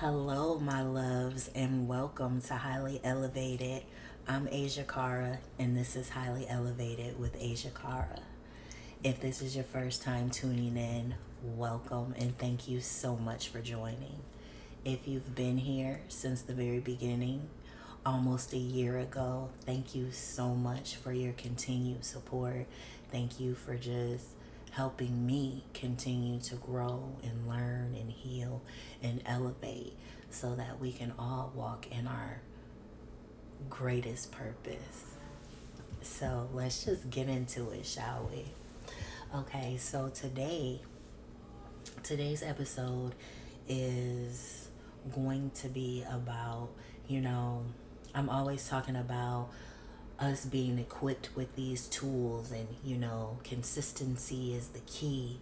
Hello, my loves, and welcome to Highly Elevated. I'm Asia Cara, and this is Highly Elevated with Asia Cara. If this is your first time tuning in, welcome and thank you so much for joining. If you've been here since the very beginning, almost a year ago, thank you so much for your continued support. Thank you for just helping me continue to grow and learn and heal and elevate so that we can all walk in our greatest purpose. So let's just get into it, shall we? Okay, so today, today's episode is going to be about, you know, I'm always talking about us being equipped with these tools and you know consistency is the key.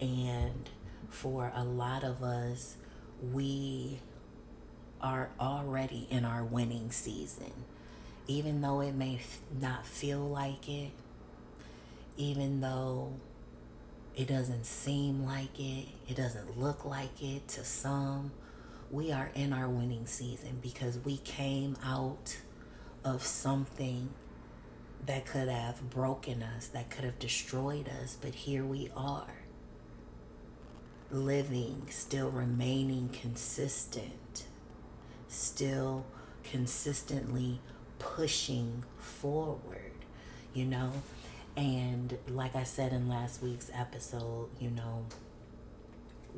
And for a lot of us we are already in our winning season. Even though it may not feel like it even though it doesn't seem like it it doesn't look like it to some we are in our winning season because we came out of something that could have broken us, that could have destroyed us, but here we are, living, still remaining consistent, still consistently pushing forward, you know? And like I said in last week's episode, you know,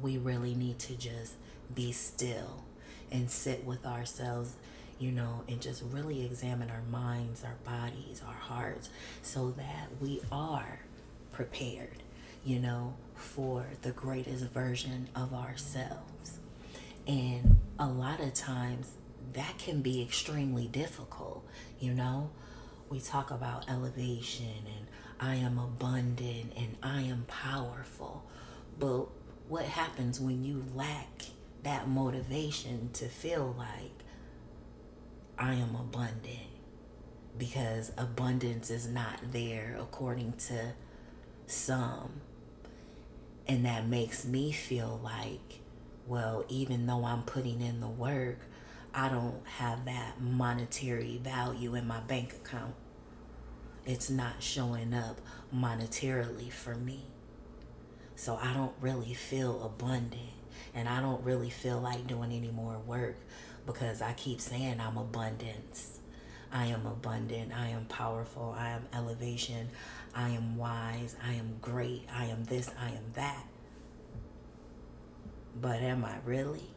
we really need to just be still and sit with ourselves you know, and just really examine our minds, our bodies, our hearts, so that we are prepared, you know, for the greatest version of ourselves. And a lot of times that can be extremely difficult, you know. We talk about elevation and I am abundant and I am powerful. But what happens when you lack that motivation to feel like I am abundant because abundance is not there according to some. And that makes me feel like, well, even though I'm putting in the work, I don't have that monetary value in my bank account. It's not showing up monetarily for me. So I don't really feel abundant and I don't really feel like doing any more work because I keep saying I'm abundance. I am abundant. I am powerful. I am elevation. I am wise. I am great. I am this. I am that. But am I really?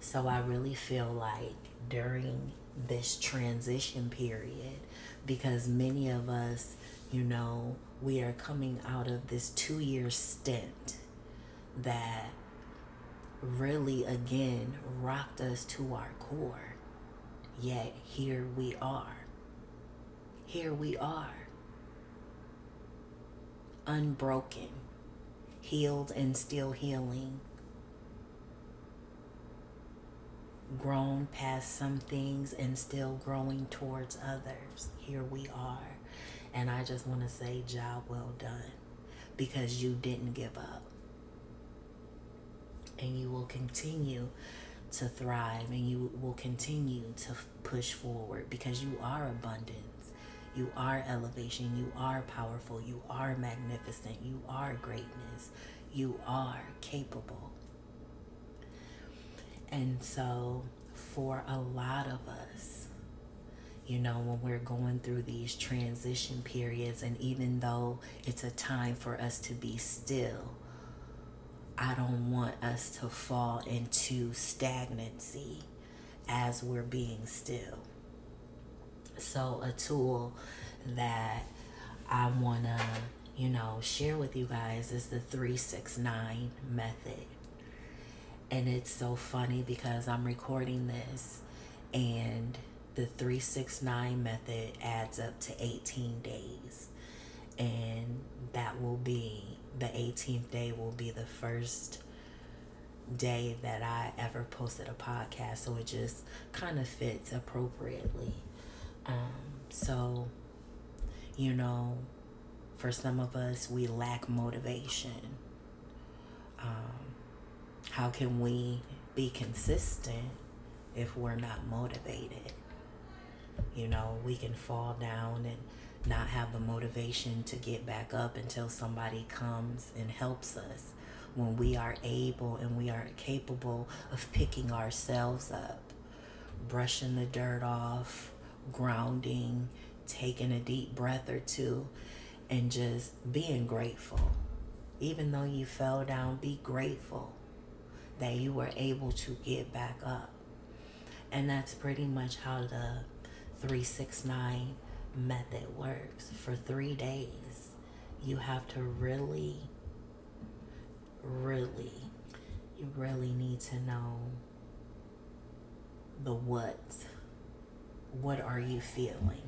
So I really feel like during this transition period, because many of us, you know, we are coming out of this two year stint that really again rocked us to our core. Yet here we are. Here we are. Unbroken, healed and still healing. Grown past some things and still growing towards others. Here we are. And I just want to say, job well done because you didn't give up and you will continue to thrive and you will continue to push forward because you are abundance. You are elevation. You are powerful. You are magnificent. You are greatness. You are capable. And so, for a lot of us, you know, when we're going through these transition periods, and even though it's a time for us to be still, I don't want us to fall into stagnancy as we're being still. So, a tool that I want to, you know, share with you guys is the 369 method. And it's so funny because I'm recording this and the 369 method adds up to 18 days. And that will be the 18th day will be the first day that I ever posted a podcast, so it just kind of fits appropriately. Um, so, you know, for some of us, we lack motivation. Um, How can we be consistent if we're not motivated? You know, we can fall down and not have the motivation to get back up until somebody comes and helps us when we are able and we are capable of picking ourselves up, brushing the dirt off, grounding, taking a deep breath or two, and just being grateful. Even though you fell down, be grateful that you were able to get back up. And that's pretty much how the 369 method works. For three days, you have to really, really, you really need to know the what. What are you feeling?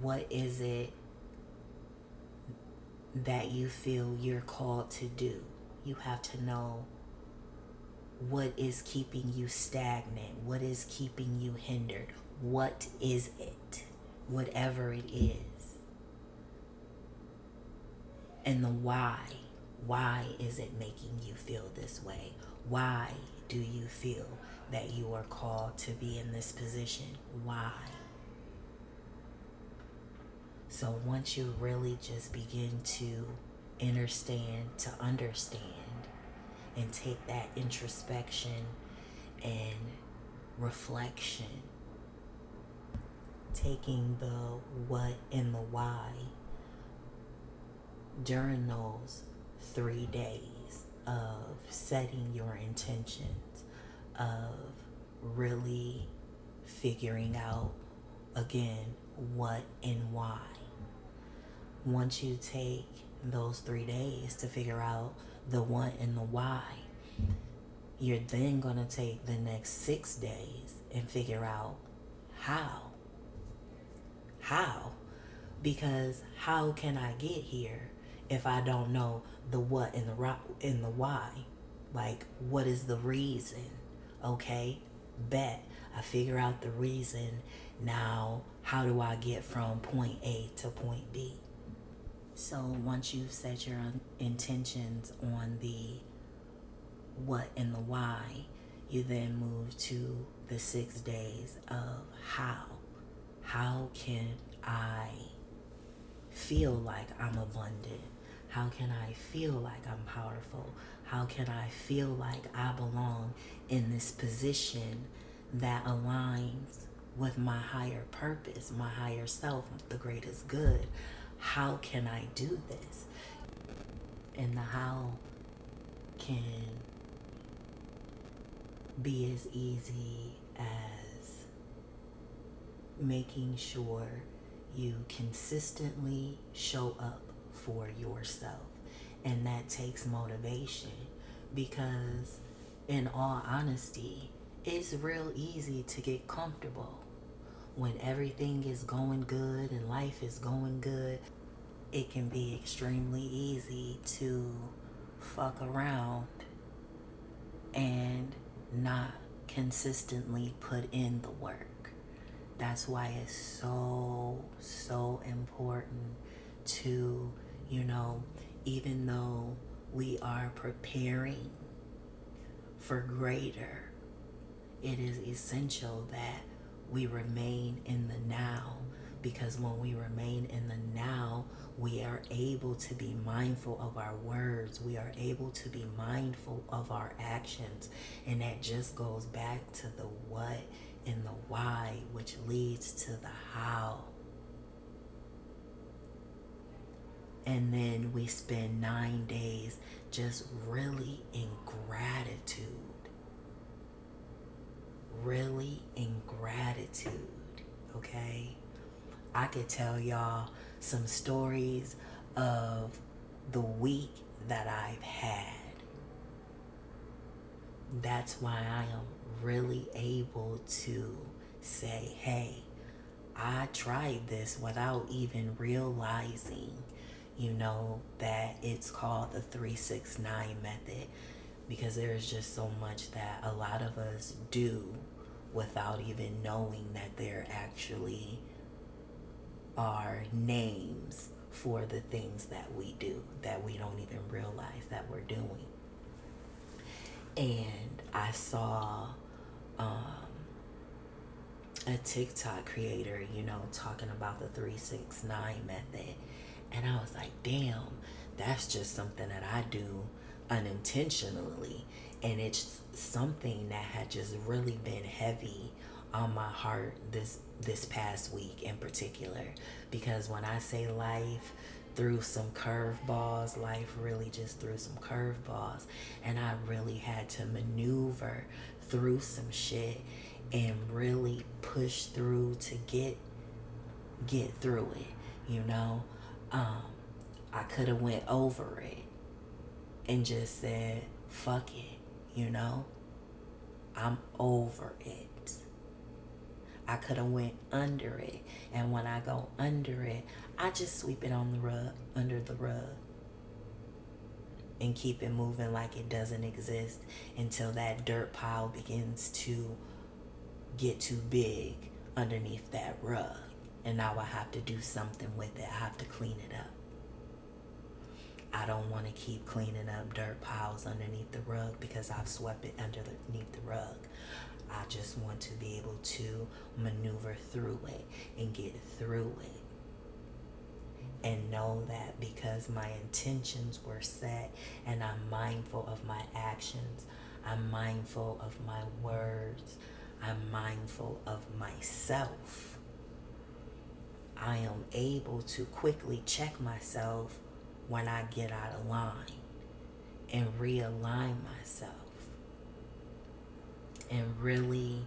What is it that you feel you're called to do? You have to know what is keeping you stagnant, what is keeping you hindered, what is it, whatever it is, and the why. Why is it making you feel this way? Why do you feel that you are called to be in this position? Why? So once you really just begin to understand, to understand, and take that introspection and reflection, taking the what and the why during those three days of setting your intentions, of really figuring out again what and why. Once you take those three days to figure out the what and the why, you're then going to take the next six days and figure out how. How? Because how can I get here if I don't know the what and the and the why? Like, what is the reason? Okay, bet I figure out the reason. Now, how do I get from point A to point B? So once you've set your intentions on the what and the why, you then move to the six days of how. How can I feel like I'm abundant? How can I feel like I'm powerful? How can I feel like I belong in this position that aligns with my higher purpose, my higher self, the greatest good? how can I do this? And the how can be as easy as making sure you consistently show up for yourself. And that takes motivation because, in all honesty, it's real easy to get comfortable when everything is going good and life is going good, it can be extremely easy to fuck around and not consistently put in the work. That's why it's so, so important to, you know, even though we are preparing for greater, it is essential that we remain in the now because when we remain in the now, we are able to be mindful of our words. We are able to be mindful of our actions. And that just goes back to the what and the why, which leads to the how. And then we spend nine days just really in gratitude really in gratitude, okay? I could tell y'all some stories of the week that I've had. That's why I am really able to say, hey, I tried this without even realizing, you know, that it's called the 369 method because there's just so much that a lot of us do without even knowing that there actually are names for the things that we do that we don't even realize that we're doing. and I saw um, a TikTok creator, you know, talking about the 369 method. And I was like, damn, that's just something that I do unintentionally. And it's something that had just really been heavy on my heart this this past week in particular because when I say life threw some curveballs, life really just threw some curveballs and I really had to maneuver through some shit and really push through to get get through it, you know? Um I could have went over it and just said, "Fuck it," you know? I'm over it. I could have went under it. And when I go under it, I just sweep it on the rug, under the rug. And keep it moving like it doesn't exist until that dirt pile begins to get too big underneath that rug. And now I have to do something with it. I have to clean it up. I don't want to keep cleaning up dirt piles underneath the rug because I've swept it underneath the rug. I just want to be able to maneuver through it and get through it. And know that because my intentions were set and I'm mindful of my actions, I'm mindful of my words, I'm mindful of myself. I am able to quickly check myself when I get out of line and realign myself and really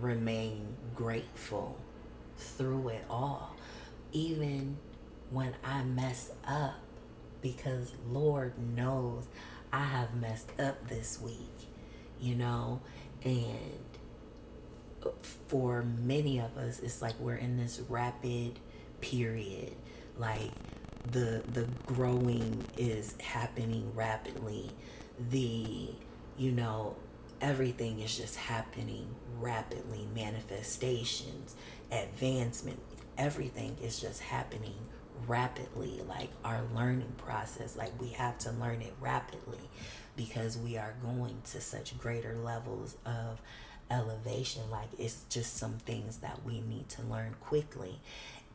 remain grateful through it all, even when I mess up, because Lord knows I have messed up this week, you know, and for many of us, it's like we're in this rapid period, like the the growing is happening rapidly. The you know everything is just happening rapidly. Manifestations advancement everything is just happening rapidly like our learning process like we have to learn it rapidly because we are going to such greater levels of elevation. Like it's just some things that we need to learn quickly.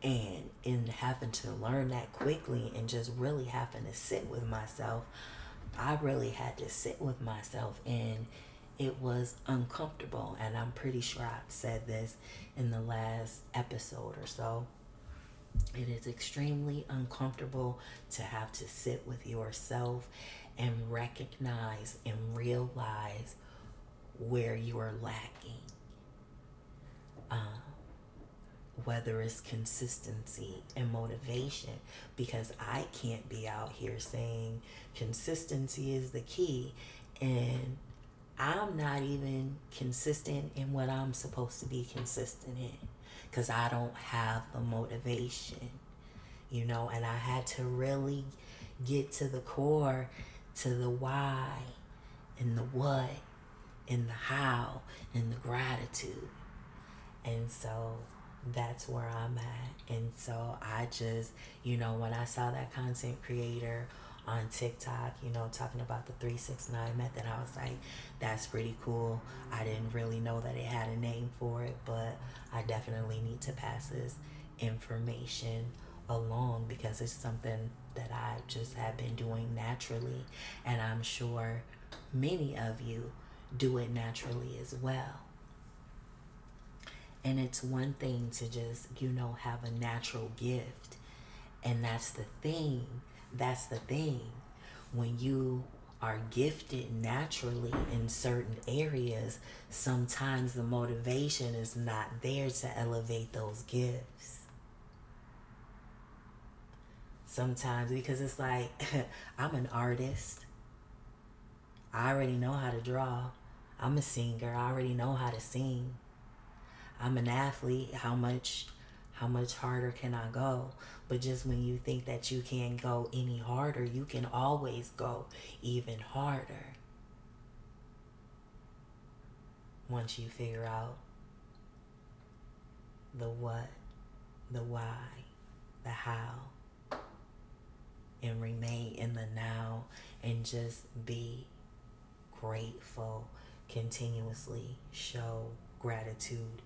And in having to learn that quickly and just really having to sit with myself i really had to sit with myself and it was uncomfortable. And I'm pretty sure I've said this in the last episode or so. It is extremely uncomfortable to have to sit with yourself and recognize and realize where you are lacking. Um, whether it's consistency and motivation, because I can't be out here saying consistency is the key and I'm not even consistent in what I'm supposed to be consistent in because I don't have the motivation, you know, and I had to really get to the core, to the why, and the what, and the how, and the gratitude. And so that's where I'm at. And so I just, you know, when I saw that content creator on TikTok, you know, talking about the 369 method. I was like, that's pretty cool. I didn't really know that it had a name for it, but I definitely need to pass this information along because it's something that I just have been doing naturally. And I'm sure many of you do it naturally as well. And it's one thing to just, you know, have a natural gift. And that's the thing that's the thing. When you are gifted naturally in certain areas, sometimes the motivation is not there to elevate those gifts. Sometimes because it's like, I'm an artist. I already know how to draw. I'm a singer. I already know how to sing. I'm an athlete. How much how much harder can I go? But just when you think that you can't go any harder, you can always go even harder. Once you figure out the what, the why, the how, and remain in the now and just be grateful, continuously show gratitude,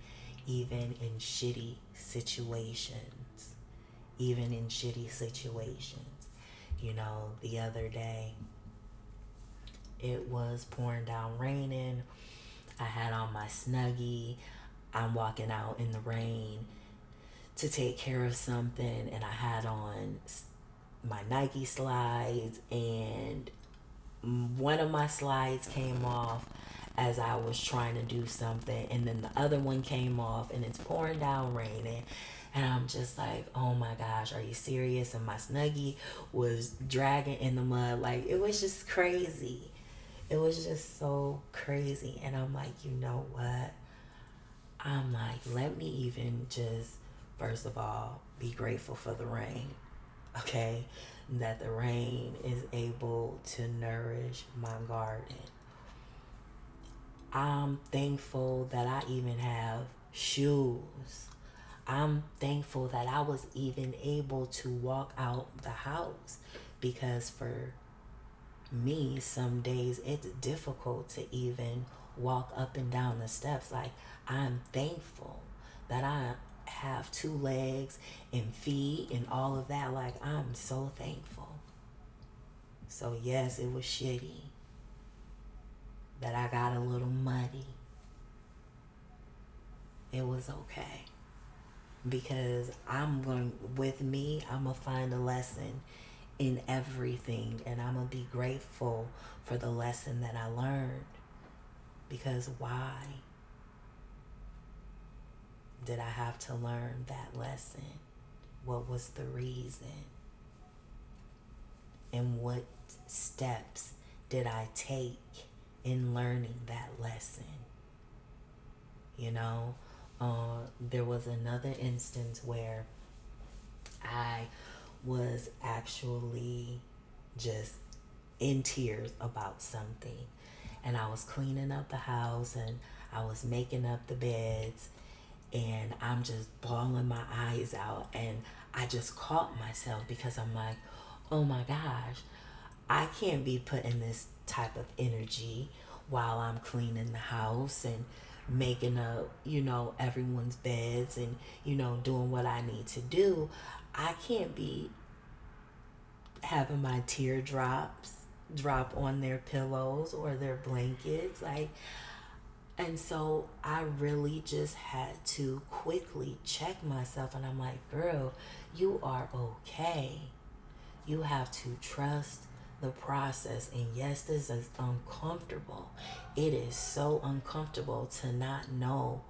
even in shitty situations. Even in shitty situations. You know, the other day, it was pouring down raining. I had on my snuggie. I'm walking out in the rain to take care of something, and I had on my Nike slides, and one of my slides came off as I was trying to do something, and then the other one came off, and it's pouring down raining. And I'm just like, oh my gosh, are you serious? And my snuggie was dragging in the mud. Like, it was just crazy. It was just so crazy. And I'm like, you know what? I'm like, let me even just, first of all, be grateful for the rain. Okay? That the rain is able to nourish my garden I'm thankful that I even have shoes. I'm thankful that I was even able to walk out the house because for me, some days it's difficult to even walk up and down the steps. Like, I'm thankful that I have two legs and feet and all of that. Like, I'm so thankful. So, yes, it was shitty that I got a little muddy. It was okay. Because I'm going, with me, I'm going to find a lesson in everything. And I'm going to be grateful for the lesson that I learned. Because why did I have to learn that lesson? What was the reason? And what steps did I take? In learning that lesson. You know, uh, there was another instance where I was actually just in tears about something. And I was cleaning up the house and I was making up the beds and I'm just bawling my eyes out. And I just caught myself because I'm like, oh my gosh, I can't be putting this type of energy while I'm cleaning the house and making up, you know, everyone's beds and, you know, doing what I need to do. I can't be having my teardrops drop on their pillows or their blankets. Like, and so I really just had to quickly check myself. And I'm like, girl, you are okay. You have to trust the process. And yes, this is uncomfortable. It is so uncomfortable to not know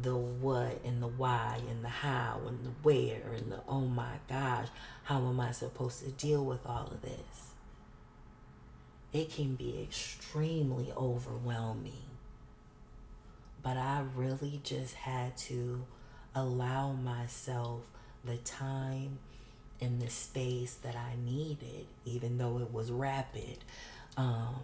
the what and the why and the how and the where and the oh my gosh, how am I supposed to deal with all of this? It can be extremely overwhelming. But I really just had to allow myself the time in the space that I needed, even though it was rapid. Um,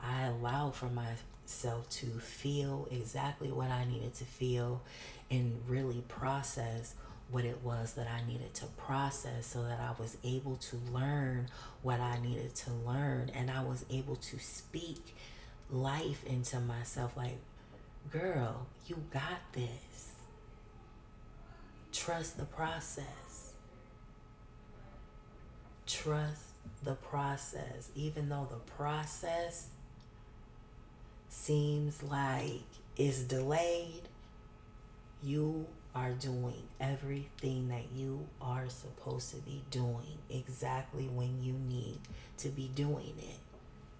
I allowed for myself to feel exactly what I needed to feel and really process what it was that I needed to process so that I was able to learn what I needed to learn and I was able to speak life into myself like, girl, you got this. Trust the process trust the process, even though the process seems like it's delayed, you are doing everything that you are supposed to be doing exactly when you need to be doing it.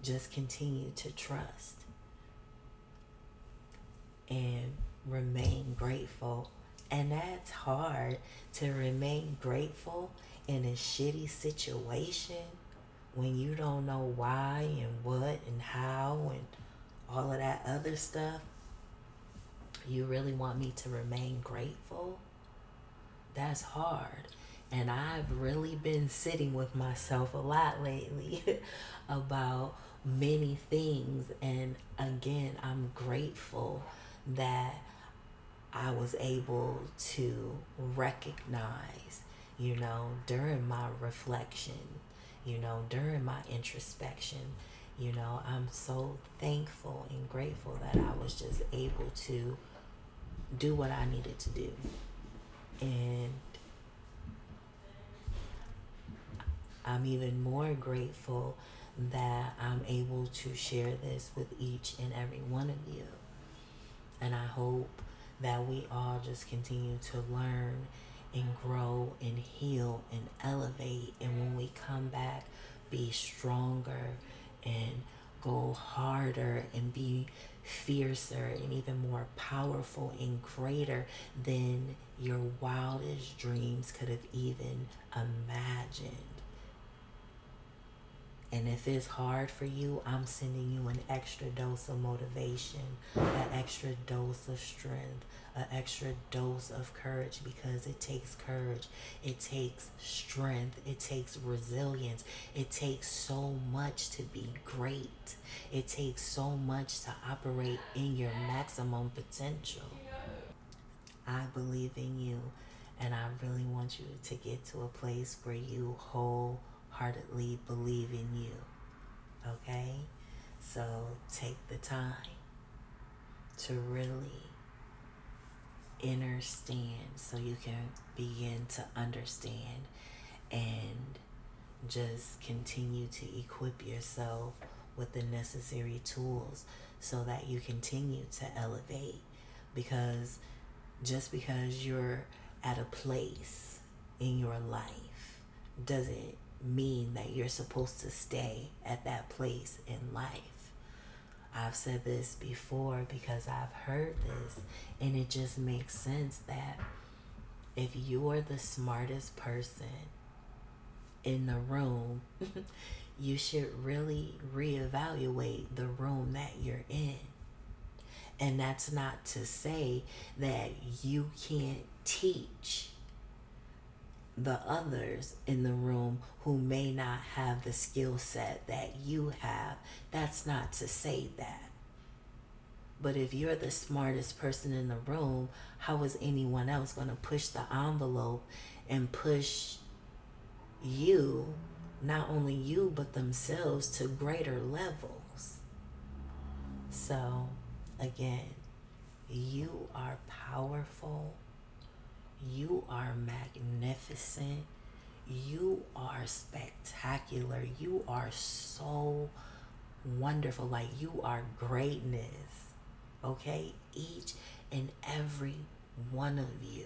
Just continue to trust and remain grateful. And that's hard to remain grateful in a shitty situation when you don't know why and what and how and all of that other stuff, you really want me to remain grateful? That's hard. And I've really been sitting with myself a lot lately about many things. And again, I'm grateful that I was able to recognize you know, during my reflection, you know, during my introspection, You know, I'm so thankful and grateful that I was just able to do what I needed to do. And I'm even more grateful that I'm able to share this with each and every one of you. And I hope that we all just continue to learn and grow and heal and elevate. And when we come back, be stronger and go harder and be fiercer and even more powerful and greater than your wildest dreams could have even imagined. And if it's hard for you, I'm sending you an extra dose of motivation, an extra dose of strength, an extra dose of courage because it takes courage, it takes strength, it takes resilience, it takes so much to be great, it takes so much to operate in your maximum potential. I believe in you, and I really want you to get to a place where you hold wholeheartedly believe in you. Okay? So take the time to really understand so you can begin to understand and just continue to equip yourself with the necessary tools so that you continue to elevate because just because you're at a place in your life doesn't mean that you're supposed to stay at that place in life. I've said this before because I've heard this, and it just makes sense that if you're the smartest person in the room, you should really reevaluate the room that you're in. And that's not to say that you can't teach the others in the room who may not have the skill set that you have. That's not to say that. But if you're the smartest person in the room, how is anyone else going to push the envelope and push you, not only you, but themselves to greater levels? So, again, you are powerful you are magnificent. You are spectacular. You are so wonderful. Like you are greatness. Okay? Each and every one of you.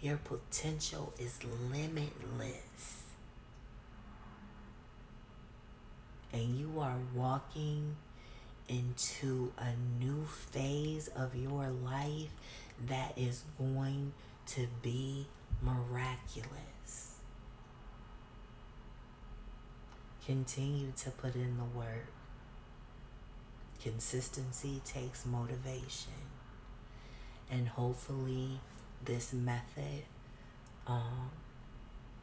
Your potential is limitless. And you are walking into a new phase of your life that is going to be miraculous. Continue to put in the work. Consistency takes motivation. And hopefully, this method um,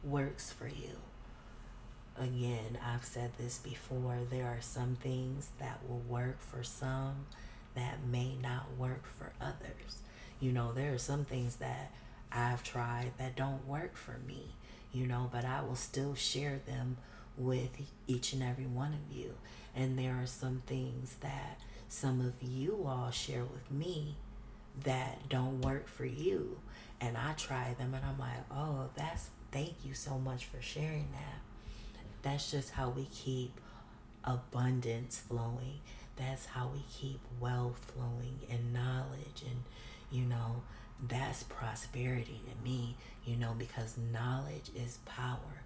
works for you. Again, I've said this before there are some things that will work for some that may not work for others. You know, there are some things that I've tried that don't work for me, you know, but I will still share them with each and every one of you. And there are some things that some of you all share with me that don't work for you. And I try them and I'm like, oh, that's thank you so much for sharing that. That's just how we keep abundance flowing. That's how we keep wealth flowing and knowledge and, you know, that's prosperity to me, you know, because knowledge is power.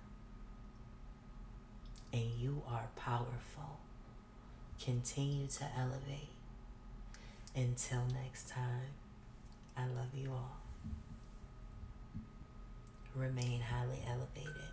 And you are powerful. Continue to elevate. Until next time, I love you all. Remain highly elevated.